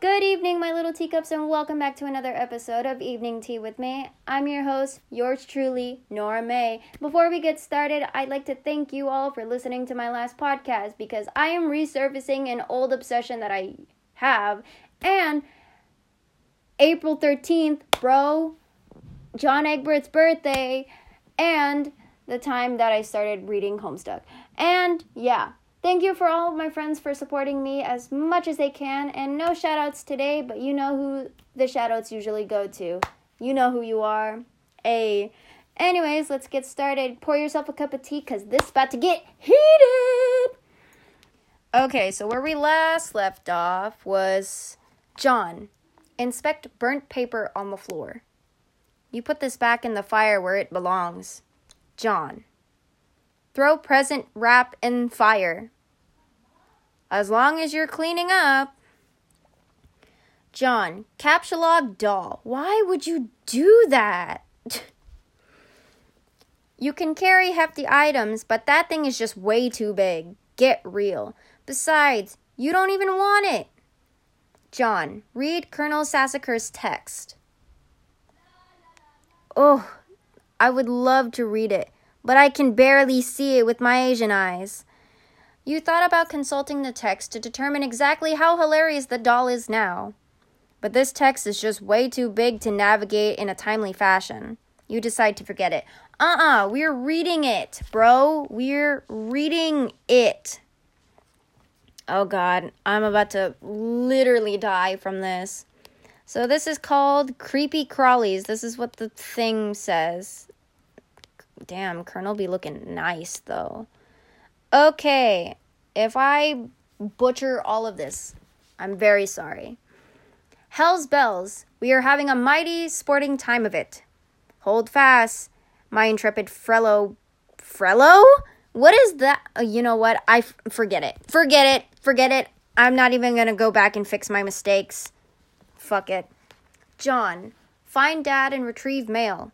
Good evening, my little teacups, and welcome back to another episode of Evening Tea with me. I'm your host, yours truly, Nora May. Before we get started, I'd like to thank you all for listening to my last podcast because I am resurfacing an old obsession that I have. And April 13th, bro, John Egbert's birthday, and the time that I started reading Homestuck. And yeah, Thank you for all of my friends for supporting me as much as they can. And no shoutouts today, but you know who the shoutouts usually go to. You know who you are. A. Anyways, let's get started. Pour yourself a cup of tea because this is about to get heated. Okay, so where we last left off was John. Inspect burnt paper on the floor. You put this back in the fire where it belongs. John. Throw present wrap in fire. As long as you're cleaning up. John, Captchalogue doll. Why would you do that? you can carry hefty items, but that thing is just way too big. Get real. Besides, you don't even want it. John, read Colonel Sassacre's text. Oh, I would love to read it but I can barely see it with my Asian eyes. You thought about consulting the text to determine exactly how hilarious the doll is now. But this text is just way too big to navigate in a timely fashion. You decide to forget it. Uh uh-uh, uh, we are reading it, bro. We're reading it. Oh god, I'm about to literally die from this. So, this is called Creepy Crawlies. This is what the thing says. Damn, Colonel be looking nice though. Okay, if I butcher all of this, I'm very sorry. Hell's bells, we are having a mighty sporting time of it. Hold fast, my intrepid Frello. Frello? What is that? Uh, you know what? I f- forget it. Forget it. Forget it. I'm not even gonna go back and fix my mistakes. Fuck it. John, find dad and retrieve mail.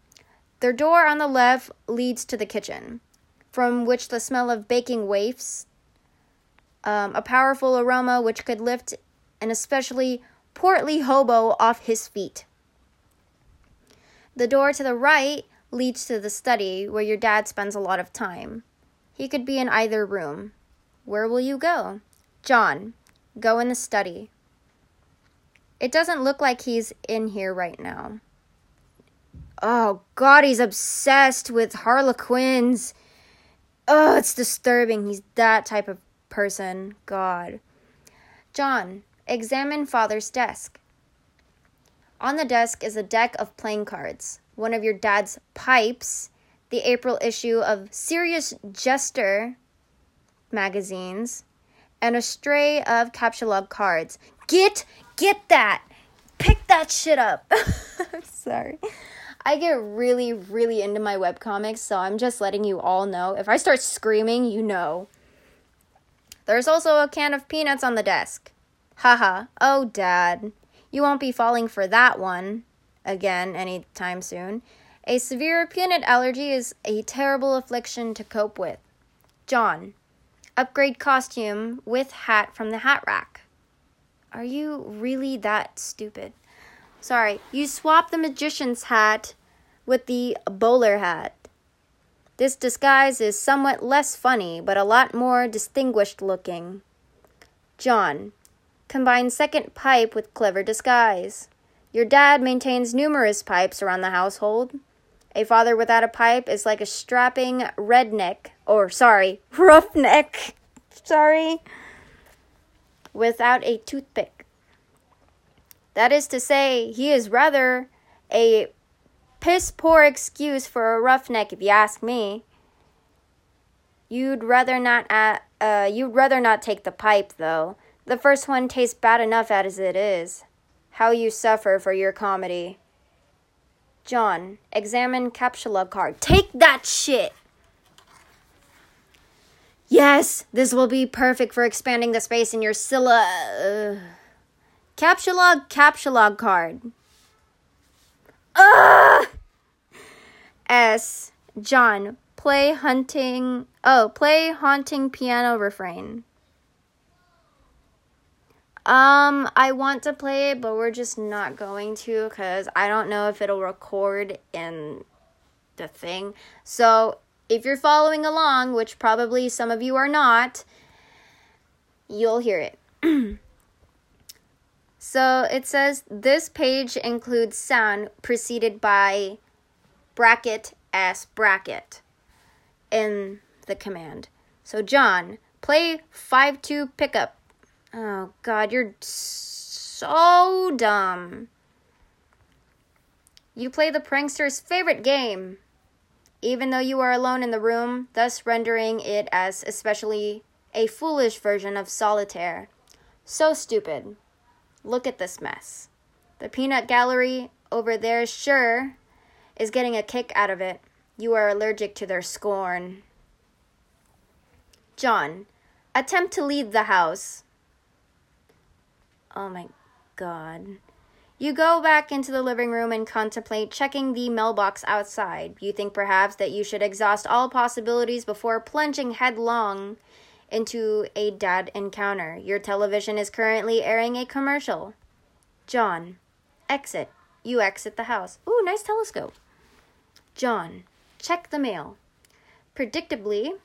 Their door on the left leads to the kitchen, from which the smell of baking wafts, um, a powerful aroma which could lift an especially portly hobo off his feet. The door to the right leads to the study where your dad spends a lot of time. He could be in either room. Where will you go? John, go in the study. It doesn't look like he's in here right now. Oh God, he's obsessed with Harlequins. Oh, it's disturbing. He's that type of person. God. John, examine father's desk. On the desk is a deck of playing cards, one of your dad's pipes, the April issue of Serious Jester magazines, and a stray of Captchalogue cards. Get, get that! Pick that shit up! I'm sorry. I get really, really into my webcomics, so I'm just letting you all know. If I start screaming, you know. There's also a can of peanuts on the desk. Haha. oh, Dad. You won't be falling for that one again anytime soon. A severe peanut allergy is a terrible affliction to cope with. John. Upgrade costume with hat from the hat rack. Are you really that stupid? Sorry, you swap the magician's hat with the bowler hat. This disguise is somewhat less funny, but a lot more distinguished looking. John, combine second pipe with clever disguise. Your dad maintains numerous pipes around the household. A father without a pipe is like a strapping redneck, or sorry, roughneck, sorry, without a toothpick. That is to say, he is rather a piss poor excuse for a roughneck, if you ask me. You'd rather not uh, uh, you'd rather not take the pipe though. The first one tastes bad enough as it is. How you suffer for your comedy. John, examine Captchalogue card. Take that shit! Yes, this will be perfect for expanding the space in your Scylla. Uh, Captchalogue Captchalogue card. Ugh! S. John, play hunting. Oh, play haunting piano refrain. Um, I want to play it, but we're just not going to because I don't know if it'll record in the thing. So if you're following along, which probably some of you are not, you'll hear it. so it says this page includes sound preceded by bracket s bracket in the command. So John, play 5 2 pickup Oh, God, you're so dumb. You play the prankster's favorite game, even though you are alone in the room, thus rendering it as especially a foolish version of solitaire. So stupid. Look at this mess. The peanut gallery over there sure is getting a kick out of it. You are allergic to their scorn. John, attempt to leave the house. Oh my god. You go back into the living room and contemplate checking the mailbox outside. You think perhaps that you should exhaust all possibilities before plunging headlong into a dad encounter. Your television is currently airing a commercial. John, exit. You exit the house. Ooh, nice telescope. John, check the mail. Predictably,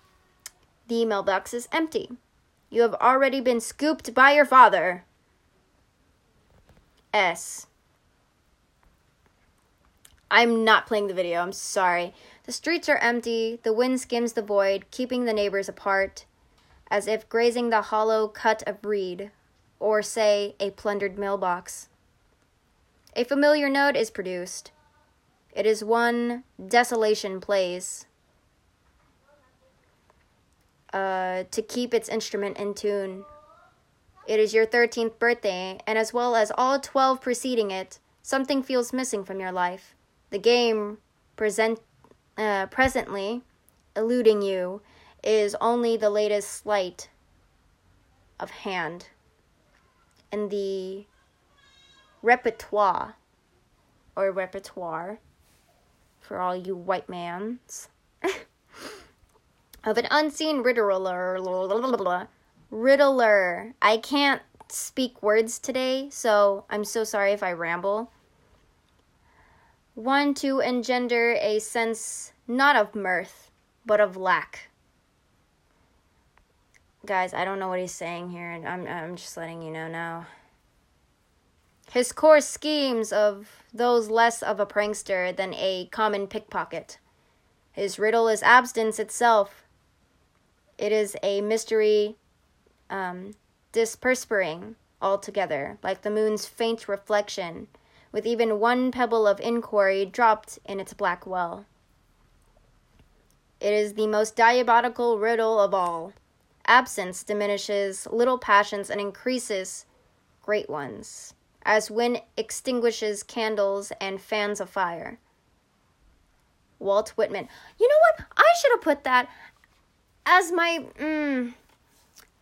the mailbox is empty. You have already been scooped by your father. S. I'm not playing the video, I'm sorry. The streets are empty, the wind skims the void, keeping the neighbors apart, as if grazing the hollow cut of reed, or say, a plundered mailbox. A familiar note is produced. It is one desolation plays uh, to keep its instrument in tune. It is your 13th birthday, and as well as all 12 preceding it, something feels missing from your life. The game present, uh, presently eluding you is only the latest sleight of hand in the repertoire or repertoire for all you white mans of an unseen riddler Riddler. I can't speak words today, so I'm so sorry if I ramble. One to engender a sense not of mirth, but of lack. Guys, I don't know what he's saying here, and I'm, I'm just letting you know now. His coarse schemes of those less of a prankster than a common pickpocket. His riddle is abstinence itself. It is a mystery um, dispersing altogether, like the moon's faint reflection, with even one pebble of inquiry dropped in its black well. It is the most diabolical riddle of all. Absence diminishes little passions and increases great ones, as wind extinguishes candles and fans a fire. Walt Whitman. You know what? I should have put that as my. Mm,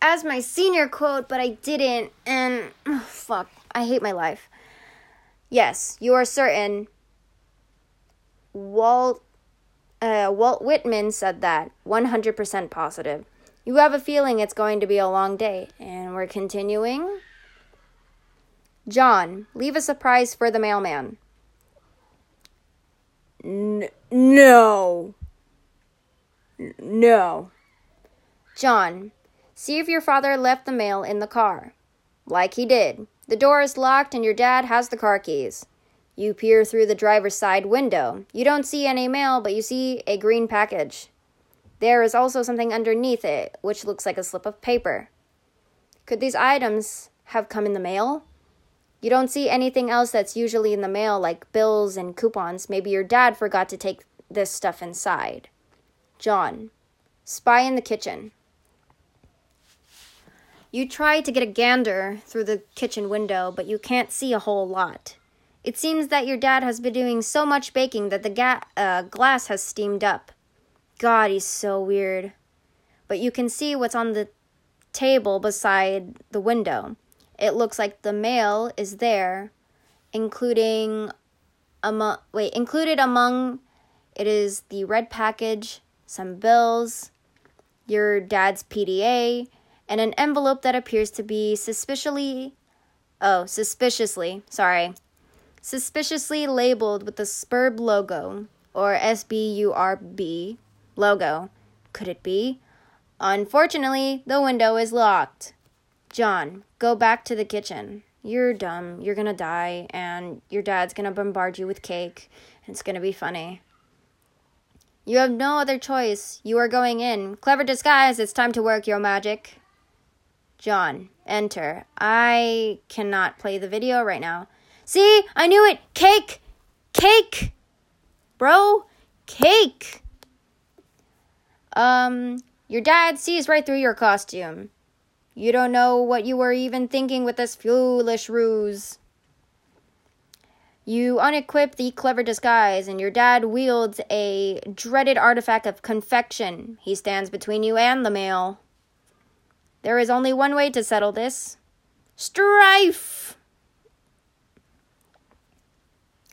as my senior quote, but I didn't, and oh, fuck, I hate my life. Yes, you are certain. Walt uh, Walt Whitman said that. 100% positive. You have a feeling it's going to be a long day, and we're continuing. John, leave a surprise for the mailman. N- no. N- no. John, See if your father left the mail in the car. Like he did. The door is locked and your dad has the car keys. You peer through the driver's side window. You don't see any mail, but you see a green package. There is also something underneath it, which looks like a slip of paper. Could these items have come in the mail? You don't see anything else that's usually in the mail, like bills and coupons. Maybe your dad forgot to take this stuff inside. John, spy in the kitchen. You try to get a gander through the kitchen window, but you can't see a whole lot. It seems that your dad has been doing so much baking that the ga- uh, glass has steamed up. God, he's so weird. But you can see what's on the table beside the window. It looks like the mail is there, including among wait, included among it is the red package, some bills, your dad's PDA, and an envelope that appears to be suspiciously Oh, suspiciously. Sorry. Suspiciously labeled with the SPURB logo, or SBURB logo. Could it be? Unfortunately, the window is locked. John, go back to the kitchen. You're dumb. You're gonna die, and your dad's gonna bombard you with cake. It's gonna be funny. You have no other choice. You are going in. Clever disguise. It's time to work your magic. John, enter. I cannot play the video right now. See, I knew it. Cake! Cake! Bro, cake! Um, your dad sees right through your costume. You don't know what you were even thinking with this foolish ruse. You unequip the clever disguise, and your dad wields a dreaded artifact of confection. He stands between you and the mail. There is only one way to settle this strife!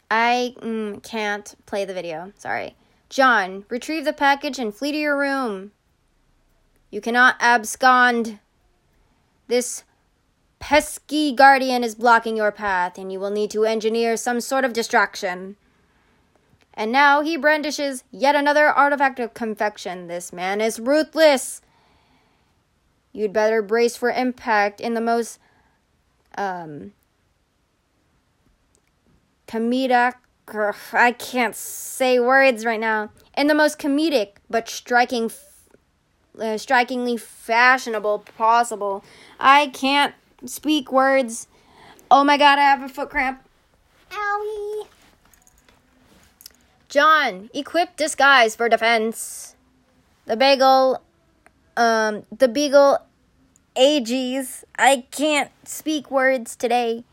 I mm, can't play the video. Sorry. John, retrieve the package and flee to your room. You cannot abscond. This pesky guardian is blocking your path, and you will need to engineer some sort of distraction. And now he brandishes yet another artifact of confection. This man is ruthless. You'd better brace for impact in the most um, comedic. I can't say words right now. In the most comedic but striking uh, strikingly fashionable possible. I can't speak words. Oh my god, I have a foot cramp. Owie. John, equip disguise for defense. The bagel, um, the beagle ages. I can't speak words today.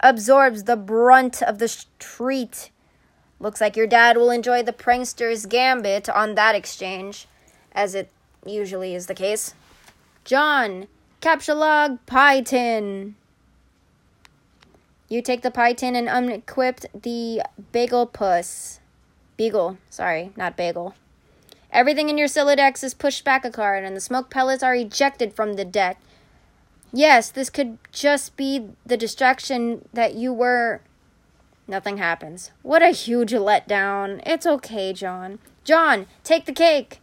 Absorbs the brunt of the street. Looks like your dad will enjoy the prankster's gambit on that exchange, as it usually is the case. John, capture log pie tin. You take the pie tin and unequipped the bagel puss. Beagle, sorry, not bagel. Everything in your Sylladex is pushed back a card, and the smoke pellets are ejected from the deck. Yes, this could just be the distraction that you were. Nothing happens. What a huge letdown. It's okay, John. John, take the cake.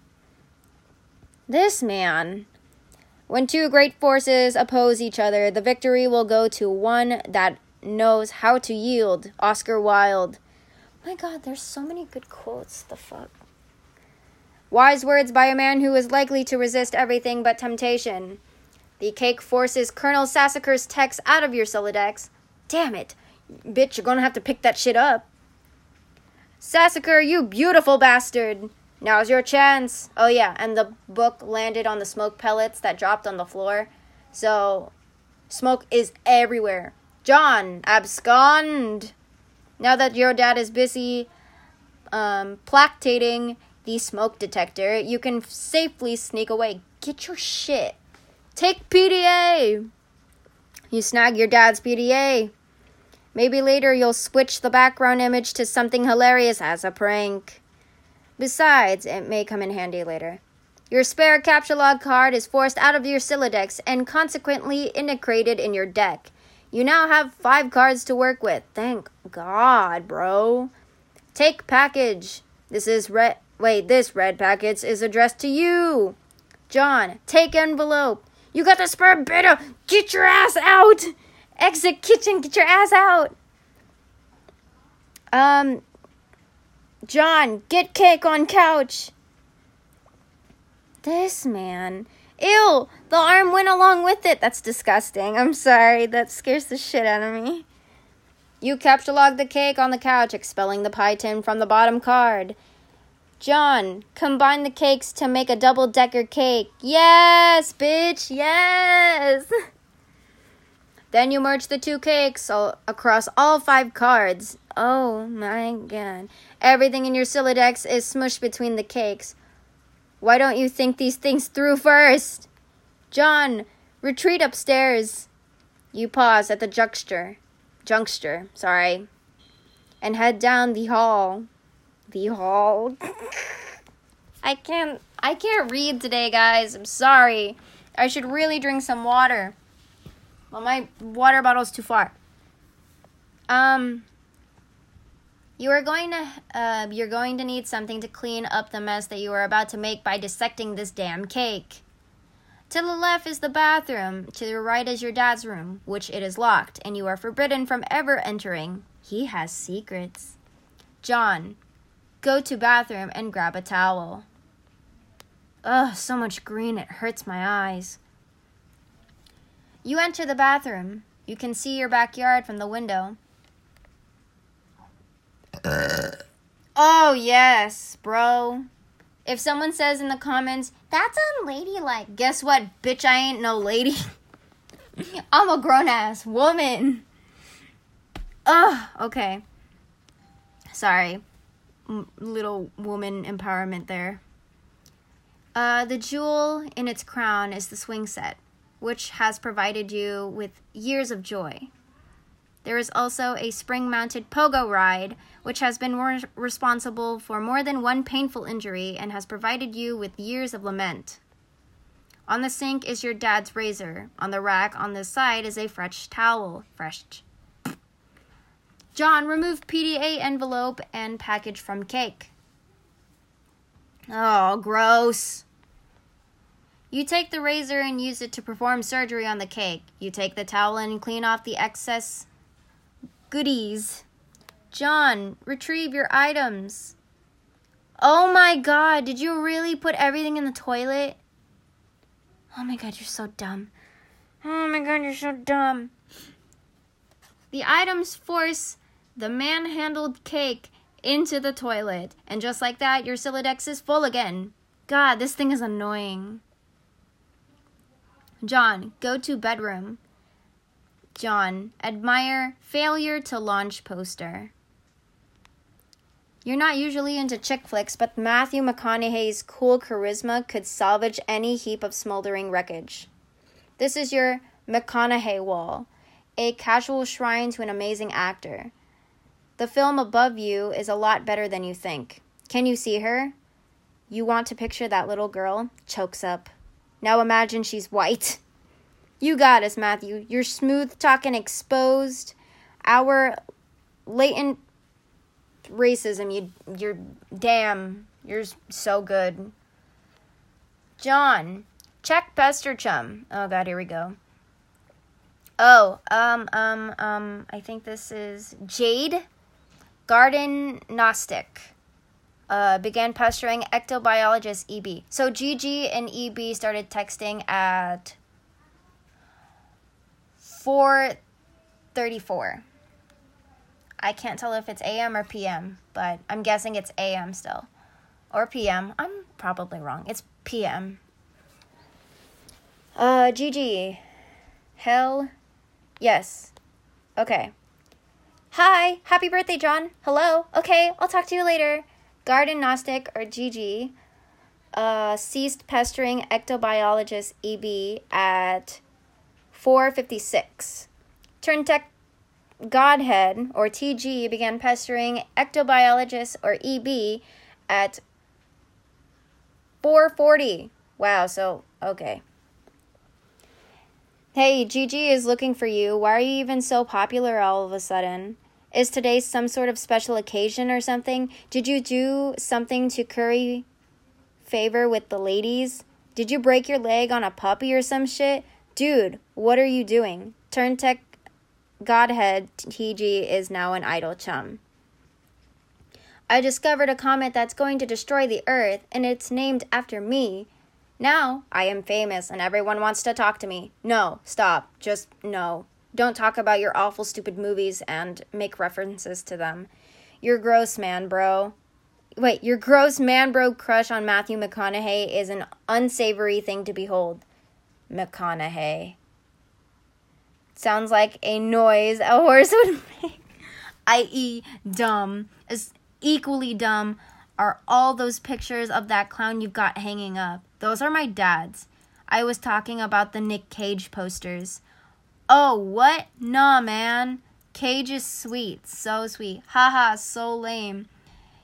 This man. When two great forces oppose each other, the victory will go to one that knows how to yield. Oscar Wilde. My god, there's so many good quotes. The fuck? Wise words by a man who is likely to resist everything but temptation. The cake forces Colonel Sassacre's text out of your Sylladex. Damn it. Bitch, you're gonna have to pick that shit up. Sassacre, you beautiful bastard. Now's your chance. Oh, yeah, and the book landed on the smoke pellets that dropped on the floor. So, smoke is everywhere. John, abscond! Now that your dad is busy um, plactating the smoke detector, you can safely sneak away. Get your shit. Take PDA! You snag your dad's PDA. Maybe later you'll switch the background image to something hilarious as a prank. Besides, it may come in handy later. Your spare capture log card is forced out of your Sylladex and consequently integrated in your deck. You now have five cards to work with. Thank God, bro. Take package. This is red. Wait, this red package is addressed to you. John, take envelope. You got the spur beta. Get your ass out. Exit kitchen. Get your ass out. Um, John, get cake on couch. This man. Ew, the arm went along with it. That's disgusting. I'm sorry. That scares the shit out of me. You capture log the cake on the couch, expelling the pie tin from the bottom card. John, combine the cakes to make a double decker cake. Yes, bitch, yes! then you merge the two cakes all, across all five cards. Oh my god. Everything in your Sylladex is smushed between the cakes. Why don't you think these things through first? John, retreat upstairs. You pause at the juncture. Juncture, sorry. And head down the hall. Hall. I can't I can't read today, guys. I'm sorry. I should really drink some water. Well, my water bottle's too far. Um, you are going to uh, you're going to need something to clean up the mess that you are about to make by dissecting this damn cake. To the left is the bathroom. To the right is your dad's room, which it is locked, and you are forbidden from ever entering. He has secrets. John, go to bathroom and grab a towel. Ugh, so much green it hurts my eyes. You enter the bathroom. You can see your backyard from the window. oh, yes, bro. If someone says in the comments, that's unladylike, guess what? Bitch, I ain't no lady. I'm a grown ass woman. Ugh, okay. Sorry. Little woman empowerment there. Uh, the jewel in its crown is the swing set, which has provided you with years of joy. There is also a spring mounted pogo ride, which has been re- responsible for more than one painful injury and has provided you with years of lament. On the sink is your dad's razor. On the rack on this side is a fresh towel. Fresh. John, remove PDA envelope and package from cake. Oh, gross. You take the razor and use it to perform surgery on the cake. You take the towel and clean off the excess goodies. John, retrieve your items. Oh my god, did you really put everything in the toilet? Oh my god, you're so dumb. Oh my god, you're so dumb. The items force the manhandled cake into the toilet, and just like that, your Sylladex is full again. God, this thing is annoying. John, go to bedroom. John, admire failure to launch poster. You're not usually into chick flicks, but Matthew McConaughey's cool charisma could salvage any heap of smoldering wreckage. This is your McConaughey wall, a casual shrine to an amazing actor. The film above you is a lot better than you think. Can you see her? You want to picture that little girl? Chokes up. Now imagine she's white. You got us, Matthew. You're smooth talking exposed. Our latent racism, you you're damn, you're so good. John, check Pester Chum. Oh god, here we go. Oh, um, um, um, I think this is Jade Garden Gnostic uh, began pestering ectobiologist EB. So GG and EB started texting at 4:34. I can't tell if it's AM or PM, but I'm guessing it's AM still. Or PM. I'm probably wrong. It's PM. Uh GG. Hell yes. Okay. Hi, happy birthday, John. Hello. Okay, I'll talk to you later. Garden Gnostic or GG uh, ceased pestering ectobiologist EB at 456. Turntech Godhead or TG began pestering ectobiologist or EB at 440. Wow, so okay. Hey, GG is looking for you. Why are you even so popular all of a sudden? Is today some sort of special occasion or something? Did you do something to curry favor with the ladies? Did you break your leg on a puppy or some shit? Dude, what are you doing? Turn Tech Godhead TG is now an idle chum. I discovered a comet that's going to destroy the Earth, and it's named after me. Now I am famous, and everyone wants to talk to me. No, stop. Just no. Don't talk about your awful, stupid movies and make references to them. Your gross man, bro. Wait, your gross man, bro crush on Matthew McConaughey is an unsavory thing to behold. McConaughey. Sounds like a noise a horse would make. I.e., dumb. As equally dumb are all those pictures of that clown you've got hanging up. Those are my dad's. I was talking about the Nick Cage posters. Oh, what? Nah, man. Cage is sweet. So sweet. Haha, so lame.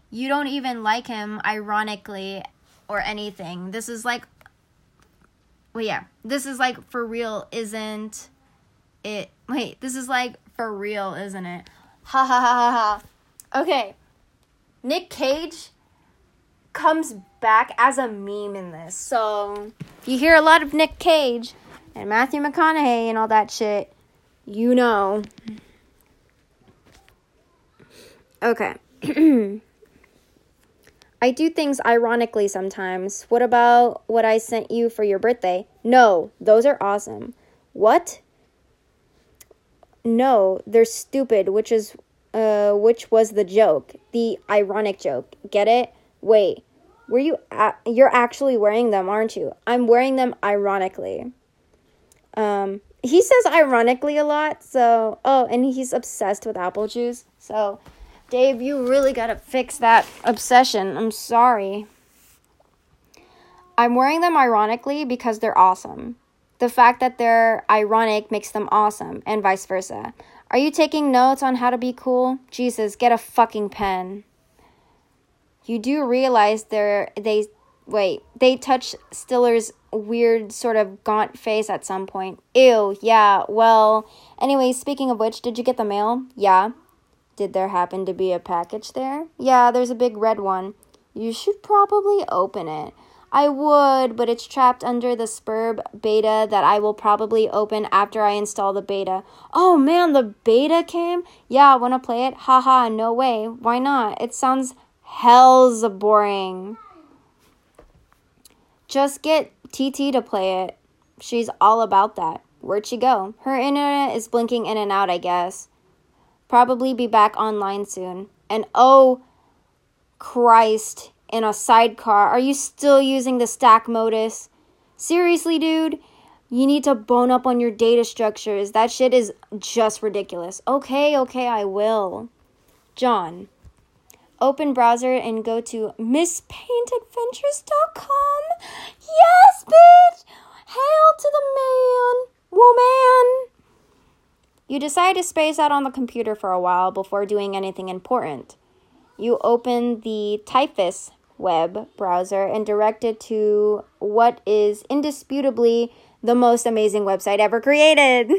You don't even like him, ironically, or anything. This is like. Well, yeah. This is like for real isn't it. Wait, this is like for real, isn't it? Ha ha ha ha ha. Okay. Nick Cage comes back as a meme in this. So, you hear a lot of Nick Cage and Matthew McConaughey and all that shit, you know. Okay. I do things ironically sometimes. What about what I sent you for your birthday? No, those are awesome. What? No, they're stupid, which is uh which was the joke, the ironic joke. Get it? Wait. Were you a- you're actually wearing them, aren't you? I'm wearing them ironically. Um he says ironically a lot, so oh, and he's obsessed with apple juice. So Dave, you really gotta fix that obsession. I'm sorry. I'm wearing them ironically because they're awesome. The fact that they're ironic makes them awesome, and vice versa. Are you taking notes on how to be cool? Jesus, get a fucking pen. You do realize they're they wait, they touch Stiller's weird sort of gaunt face at some point. Ew, yeah, well, anyway, speaking of which, did you get the mail? Yeah. Did there happen to be a package there? Yeah, there's a big red one. You should probably open it. I would, but it's trapped under the Spurb beta that I will probably open after I install the beta. Oh man, the beta came? Yeah, wanna play it? Haha, no way. Why not? It sounds hells boring. Just get TT to play it. She's all about that. Where'd she go? Her internet is blinking in and out, I guess probably be back online soon. And oh, Christ, in a sidecar, are you still using the stack modus? Seriously, dude? You need to bone up on your data structures. That shit is just ridiculous. Okay, okay, I will. John, open browser and go to misspaintadventures.com. Yes, bitch! Hail to the man, woman! You decide to space out on the computer for a while before doing anything important. You open the Typhus web browser and direct it to what is indisputably the most amazing website ever created.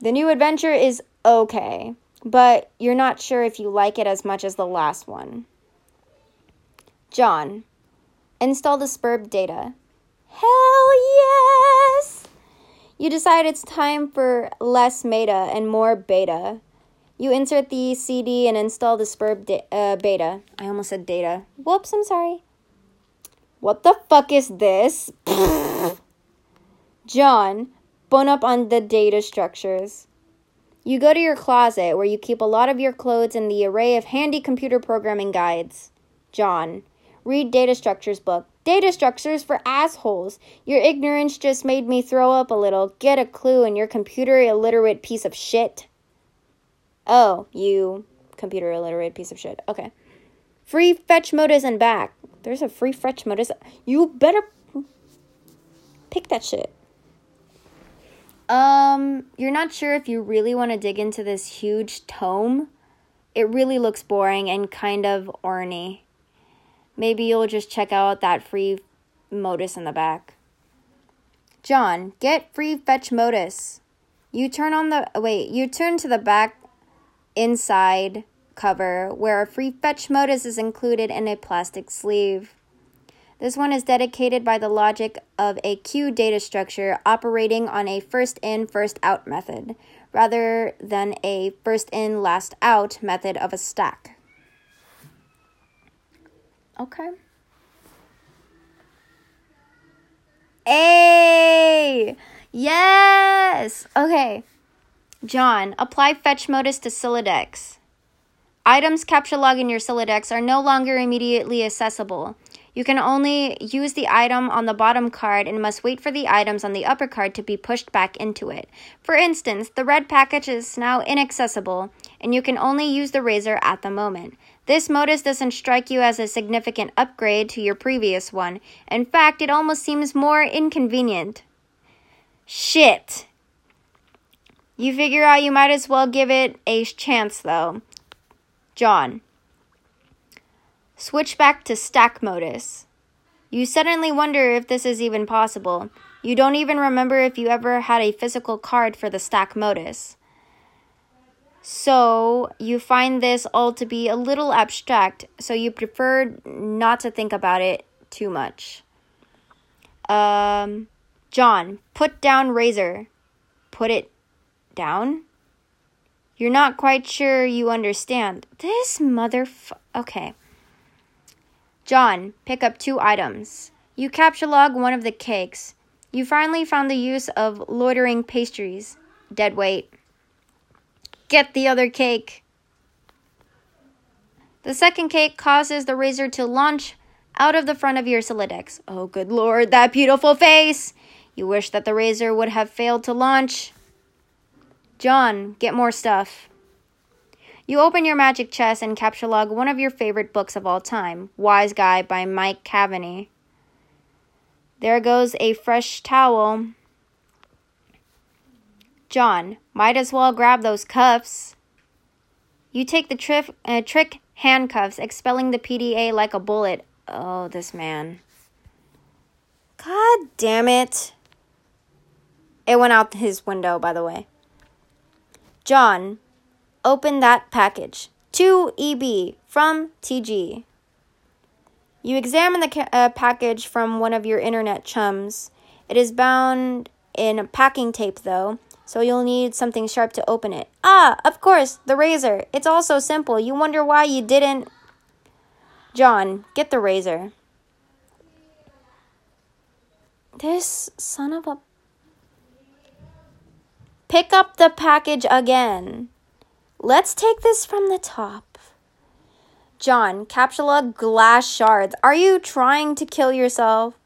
The new adventure is okay, but you're not sure if you like it as much as the last one. John, install the Spurb data. Hell yes! You decide it's time for less meta and more beta. You insert the CD and install the Spurb da- uh, beta. I almost said data. Whoops, I'm sorry. What the fuck is this? John, bone up on the data structures. You go to your closet where you keep a lot of your clothes and the array of handy computer programming guides. John, read data structures book. Data structures for assholes. Your ignorance just made me throw up a little. Get a clue in your computer illiterate piece of shit. Oh, you computer illiterate piece of shit. Okay. Free fetch modus and back. There's a free fetch modus. You better pick that shit. Um, you're not sure if you really want to dig into this huge tome. It really looks boring and kind of orny. Maybe you'll just check out that free modus in the back. John, get free fetch modus. You turn on the wait, you turn to the back inside cover where a free fetch modus is included in a plastic sleeve. This one is dedicated by the logic of a queue data structure operating on a first in, first out method, rather than a first in, last out method of a stack. Okay. Hey! Yes! Okay. John, apply fetch modus to Sylladex. Items capture log in your Sylladex are no longer immediately accessible. You can only use the item on the bottom card and must wait for the items on the upper card to be pushed back into it. For instance, the red package is now inaccessible, and you can only use the razor at the moment. This modus doesn't strike you as a significant upgrade to your previous one. In fact, it almost seems more inconvenient. Shit. You figure out you might as well give it a chance, though. John. Switch back to stack modus. You suddenly wonder if this is even possible. You don't even remember if you ever had a physical card for the stack modus. So you find this all to be a little abstract, so you prefer not to think about it too much. Um, John, put down razor. Put it down? You're not quite sure you understand. This motherf. Okay. John, pick up two items. You capture log one of the cakes. You finally found the use of loitering pastries. Dead weight. Get the other cake. The second cake causes the razor to launch out of the front of your Sylladex. Oh, good lord, that beautiful face! You wish that the razor would have failed to launch. John, get more stuff. You open your magic chest and capture log one of your favorite books of all time, Wise Guy by Mike Caveney. There goes a fresh towel. John, might as well grab those cuffs. You take the uh, trick handcuffs, expelling the PDA like a bullet. Oh, this man. God damn it. It went out his window, by the way. John, open that package. 2EB from TG. You examine the ca- uh, package from one of your internet chums. It is bound in packing tape, though, so you'll need something sharp to open it. Ah, of course, the razor. It's all so simple. You wonder why you didn't. John, get the razor. This son of a. Pick up the package again. Let's take this from the top. John, Capsula glass shards. Are you trying to kill yourself?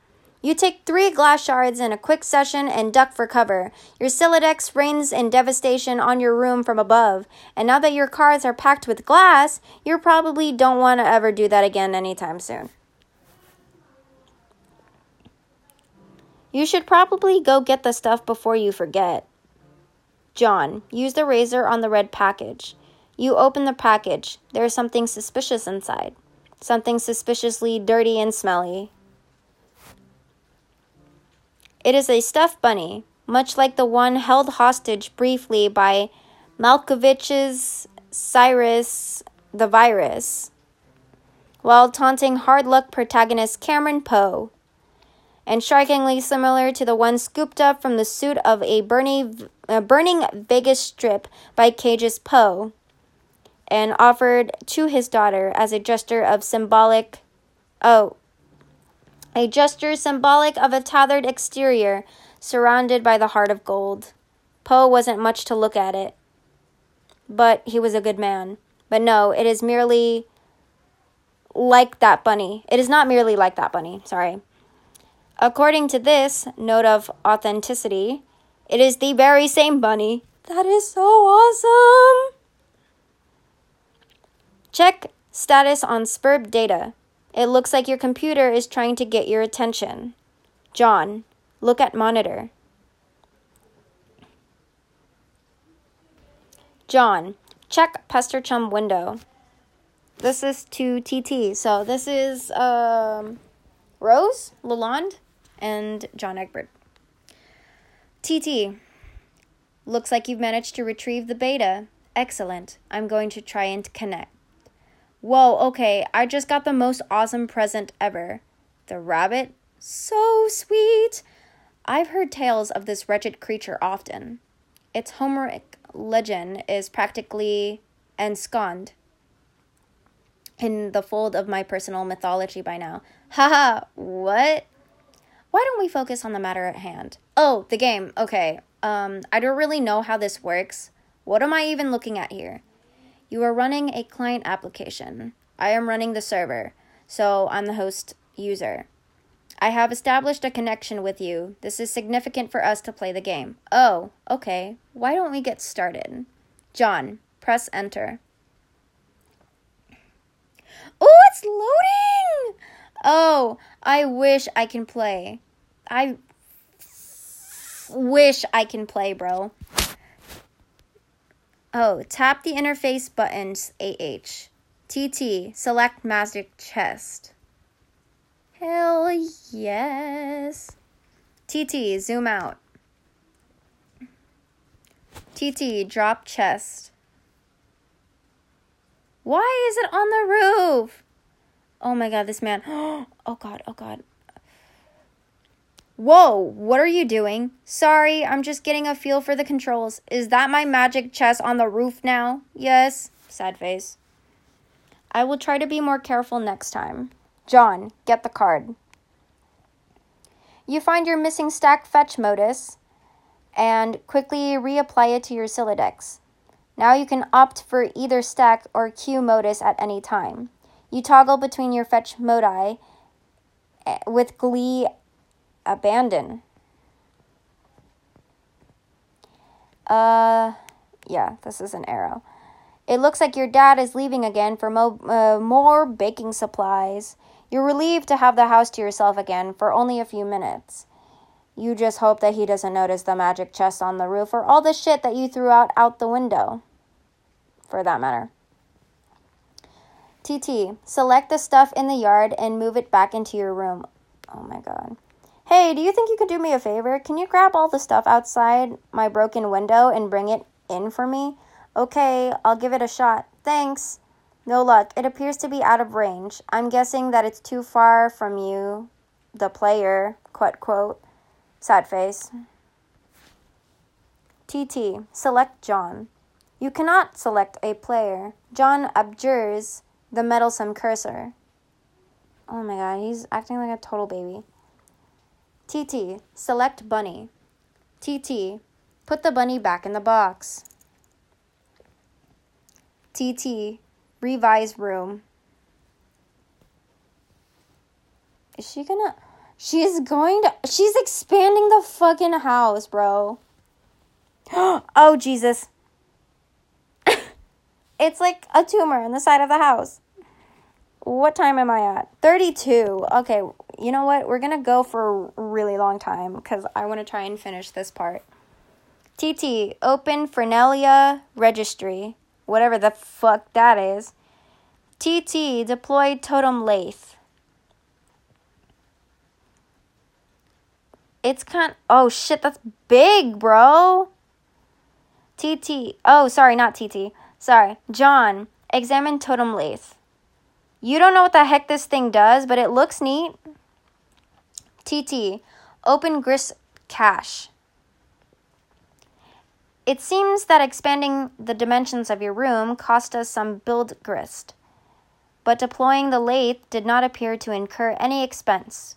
You take three glass shards in a quick session and duck for cover. Your Sylladex rains in devastation on your room from above, and now that your cards are packed with glass, you probably don't want to ever do that again anytime soon. You should probably go get the stuff before you forget. John, use the razor on the red package. You open the package. There is something suspicious inside. Something suspiciously dirty and smelly. It is a stuffed bunny, much like the one held hostage briefly by Malkovich's Cyrus the Virus, while taunting hard luck protagonist Cameron Poe, and strikingly similar to the one scooped up from the suit of a burning, burning Vegas strip by Cage's Poe, and offered to his daughter as a gesture of symbolic. Oh, a gesture symbolic of a tethered exterior surrounded by the heart of gold. Poe wasn't much to look at it, but he was a good man. But no, it is merely like that bunny. It is not merely like that bunny, sorry. According to this note of authenticity, it is the very same bunny. That is so awesome! Check status on SPURB data. It looks like your computer is trying to get your attention. John, look at monitor. John, check Pester Chum window. This is to TT. So this is um, Rose, Lalonde, and John Egbert. TT, looks like you've managed to retrieve the beta. Excellent. I'm going to try and connect. Whoa, okay, I just got the most awesome present ever. The rabbit? So sweet! I've heard tales of this wretched creature often. Its Homeric legend is practically ensconced in the fold of my personal mythology by now. Haha, what? Why don't we focus on the matter at hand? Oh, the game. Okay. Um, I don't really know how this works. What am I even looking at here? You are running a client application. I am running the server, so I'm the host user. I have established a connection with you. This is significant for us to play the game. Oh, okay. Why don't we get started? John, press enter. Oh, it's loading! Oh, I wish I can play. I wish I can play, bro. Oh, tap the interface buttons AH. TT, select magic chest. Hell yes. TT, zoom out. TT, drop chest. Why is it on the roof? Oh my god, this man. Oh god, oh god. Whoa, what are you doing? Sorry, I'm just getting a feel for the controls. Is that my magic chest on the roof now? Yes. Sad face. I will try to be more careful next time. John, get the card. You find your missing stack fetch modus and quickly reapply it to your Sylladex. Now you can opt for either stack or queue modus at any time. You toggle between your fetch modi eh, with Glee Abandon. Uh, yeah, this is an arrow. It looks like your dad is leaving again for mo- uh, more baking supplies. You're relieved to have the house to yourself again for only a few minutes. You just hope that he doesn't notice the magic chest on the roof or all the shit that you threw out out the window. For that matter. TT, select the stuff in the yard and move it back into your room. Oh my god. Hey, do you think you could do me a favor? Can you grab all the stuff outside my broken window and bring it in for me? Okay, I'll give it a shot. Thanks. No luck. It appears to be out of range. I'm guessing that it's too far from you, the player. Quote, quote. Sad face. TT. Select John. You cannot select a player. John abjures the meddlesome cursor. Oh my god, he's acting like a total baby. TT. Select bunny. TT. Put the bunny back in the box. TT. Revise room. Is she gonna. She's going to. She's expanding the fucking house, bro. oh, Jesus. it's like a tumor on the side of the house. What time am I at? 32. Okay, you know what? We're gonna go for a really long time because I want to try and finish this part. TT, open Phernalia registry. Whatever the fuck that is. TT, deploy totem lathe. It's kind oh shit, that's big, bro. TT. Oh, sorry, not TT. Sorry. John, examine totem lathe. You don't know what the heck this thing does, but it looks neat. TT. Open grist cache. It seems that expanding the dimensions of your room cost us some build grist, but deploying the lathe did not appear to incur any expense.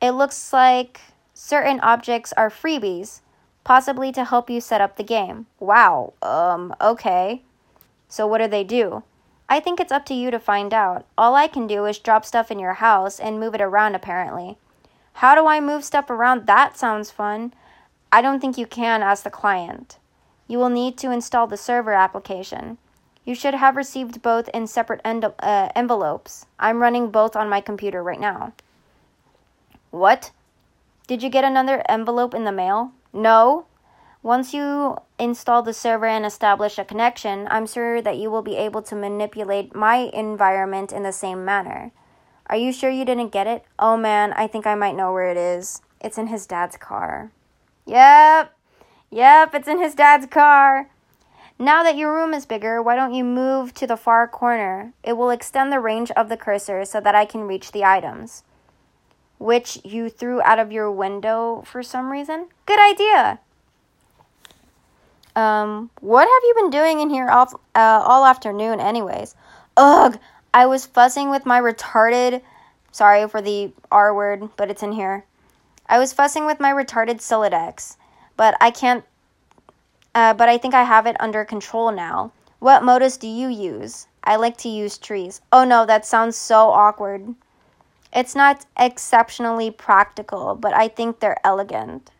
It looks like certain objects are freebies, possibly to help you set up the game. Wow, um, okay. So what do they do? I think it's up to you to find out. All I can do is drop stuff in your house and move it around, apparently. How do I move stuff around? That sounds fun. I don't think you can as the client. You will need to install the server application. You should have received both in separate en- uh, envelopes. I'm running both on my computer right now. What? Did you get another envelope in the mail? No. Once you install the server and establish a connection, I'm sure that you will be able to manipulate my environment in the same manner. Are you sure you didn't get it? Oh man, I think I might know where it is. It's in his dad's car. Yep. Yep, it's in his dad's car. Now that your room is bigger, why don't you move to the far corner? It will extend the range of the cursor so that I can reach the items which you threw out of your window for some reason. Good idea. Um, what have you been doing in here all, uh, all afternoon, anyways? Ugh, I was fussing with my retarded. Sorry for the R word, but it's in here. I was fussing with my retarded Sylladex, but I can't. Uh, but I think I have it under control now. What modus do you use? I like to use trees. Oh no, that sounds so awkward. It's not exceptionally practical, but I think they're elegant.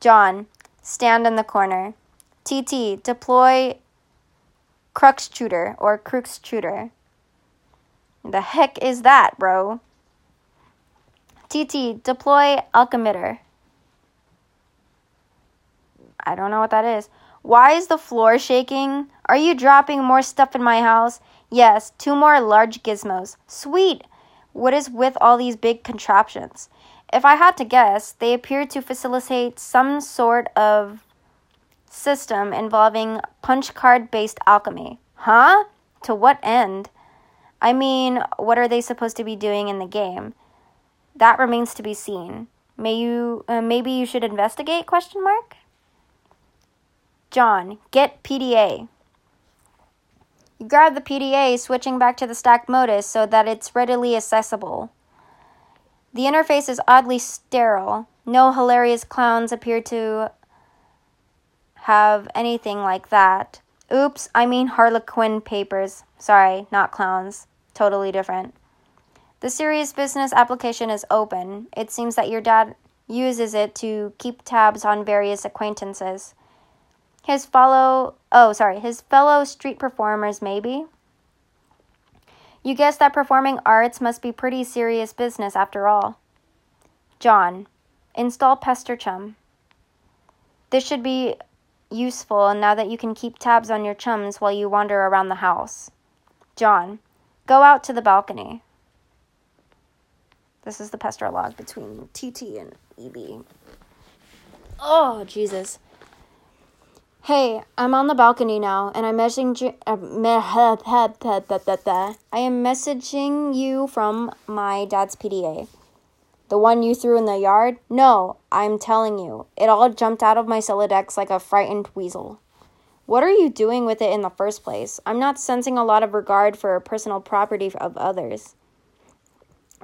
John, stand in the corner. TT, deploy Cruxtutor or Cruxtutor. The heck is that, bro? TT, deploy Alchemiter. I don't know what that is. Why is the floor shaking? Are you dropping more stuff in my house? Yes, two more large gizmos. Sweet! What is with all these big contraptions? If I had to guess, they appear to facilitate some sort of system involving punch card based alchemy. Huh? To what end? I mean, what are they supposed to be doing in the game? That remains to be seen. May you uh, maybe you should investigate question mark? John, get PDA. You grab the PDA, switching back to the stack modus so that it's readily accessible. The interface is oddly sterile. No hilarious clowns appear to have anything like that. Oops, I mean Harlequin papers. Sorry, not clowns. Totally different. The serious business application is open. It seems that your dad uses it to keep tabs on various acquaintances. His fellow, oh, sorry, his fellow street performers, maybe? You guess that performing arts must be pretty serious business after all. John, install Pesterchum. This should be useful now that you can keep tabs on your chums while you wander around the house. John, go out to the balcony. This is the Pesterlog between TT and EB. Oh, Jesus. Hey, I'm on the balcony now, and I'm messaging. Uh, I am messaging you from my dad's PDA. The one you threw in the yard? No, I'm telling you. It all jumped out of my Sylladex like a frightened weasel. What are you doing with it in the first place? I'm not sensing a lot of regard for personal property of others.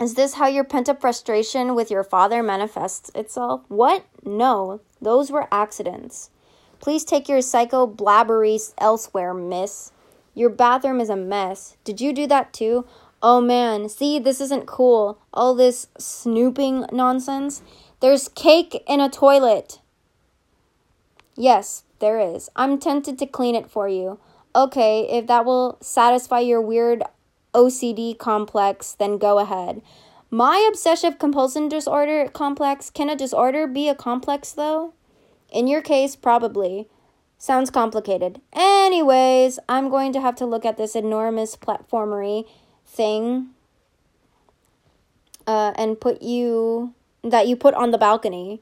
Is this how your pent up frustration with your father manifests itself? What? No, those were accidents. Please take your psycho blabberies elsewhere, miss. Your bathroom is a mess. Did you do that too? Oh man, see, this isn't cool. All this snooping nonsense. There's cake in a toilet. Yes, there is. I'm tempted to clean it for you. Okay, if that will satisfy your weird OCD complex, then go ahead. My obsessive compulsive disorder complex, can a disorder be a complex though? In your case, probably. Sounds complicated. Anyways, I'm going to have to look at this enormous platformery thing uh, and put you that you put on the balcony.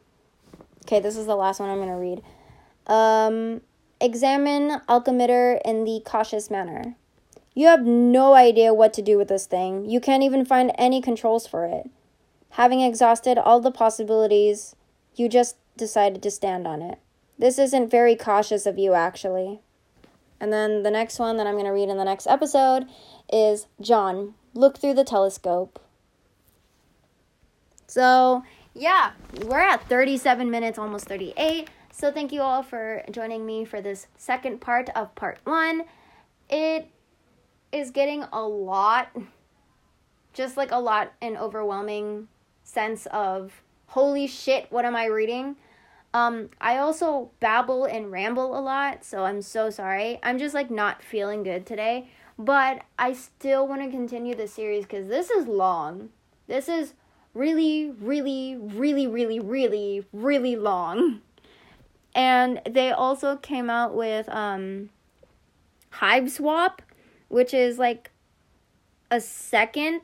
Okay, this is the last one I'm going to read. Um, examine alchemiter in the cautious manner. You have no idea what to do with this thing. You can't even find any controls for it. Having exhausted all the possibilities, you just decided to stand on it. This isn't very cautious of you, actually. And then the next one that I'm going to read in the next episode is John, look through the telescope. So, yeah, we're at 37 minutes, almost 38. So, thank you all for joining me for this second part of part one. It is getting a lot, just like a lot, an overwhelming sense of holy shit, what am I reading? Um, I also babble and ramble a lot, so I'm so sorry. I'm just like not feeling good today, but I still want to continue the series because this is long. This is really, really, really, really, really, really long. And they also came out with um, Hiveswap, which is like a second.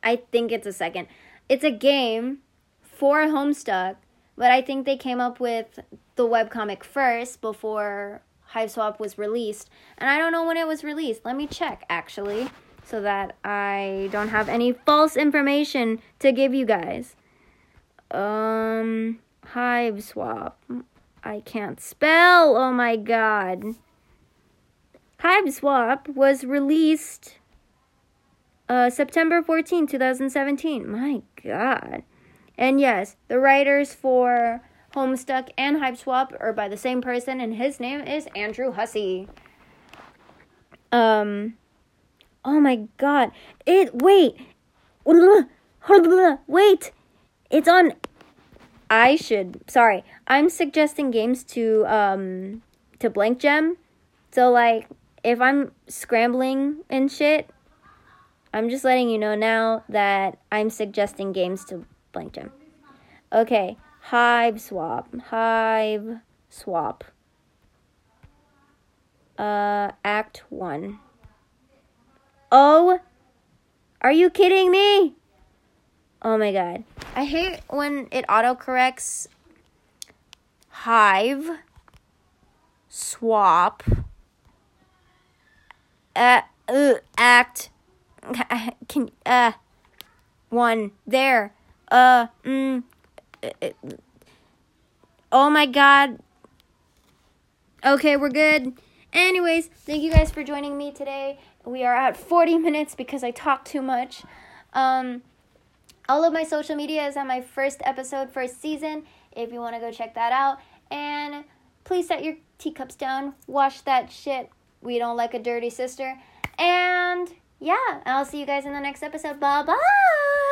I think it's a second. It's a game for Homestuck, but I think they came up with the webcomic first before Hiveswap was released. And I don't know when it was released. Let me check actually so that I don't have any false information to give you guys. Um Hiveswap. I can't spell. Oh my god. Hiveswap was released uh, September 14, 2017. My God. And yes, the writers for Homestuck and Hype Hiveswap are by the same person, and his name is Andrew Hussie. Um, oh my God. It, wait. Wait. It's on. I should. Sorry. I'm suggesting games to, um, to Blank Gem. So, like, if I'm scrambling and shit, I'm just letting you know now that I'm suggesting games to Blank Gem. Okay, hive swap, Hive Swap. Uh, Act 1. Oh, are you kidding me? Oh my god. I hate when it autocorrects hive, swap, uh, uh, act, can, uh, one, there, uh, mm, uh, uh, oh my god. Okay, we're good. Anyways, thank you guys for joining me today. We are at 40 minutes because I talk too much. Um, all of my social media is on my first episode, first season, if you want to go check that out. And please set your teacups down, wash that shit. We don't like a dirty sister. And yeah, I'll see you guys in the next episode. Bye bye.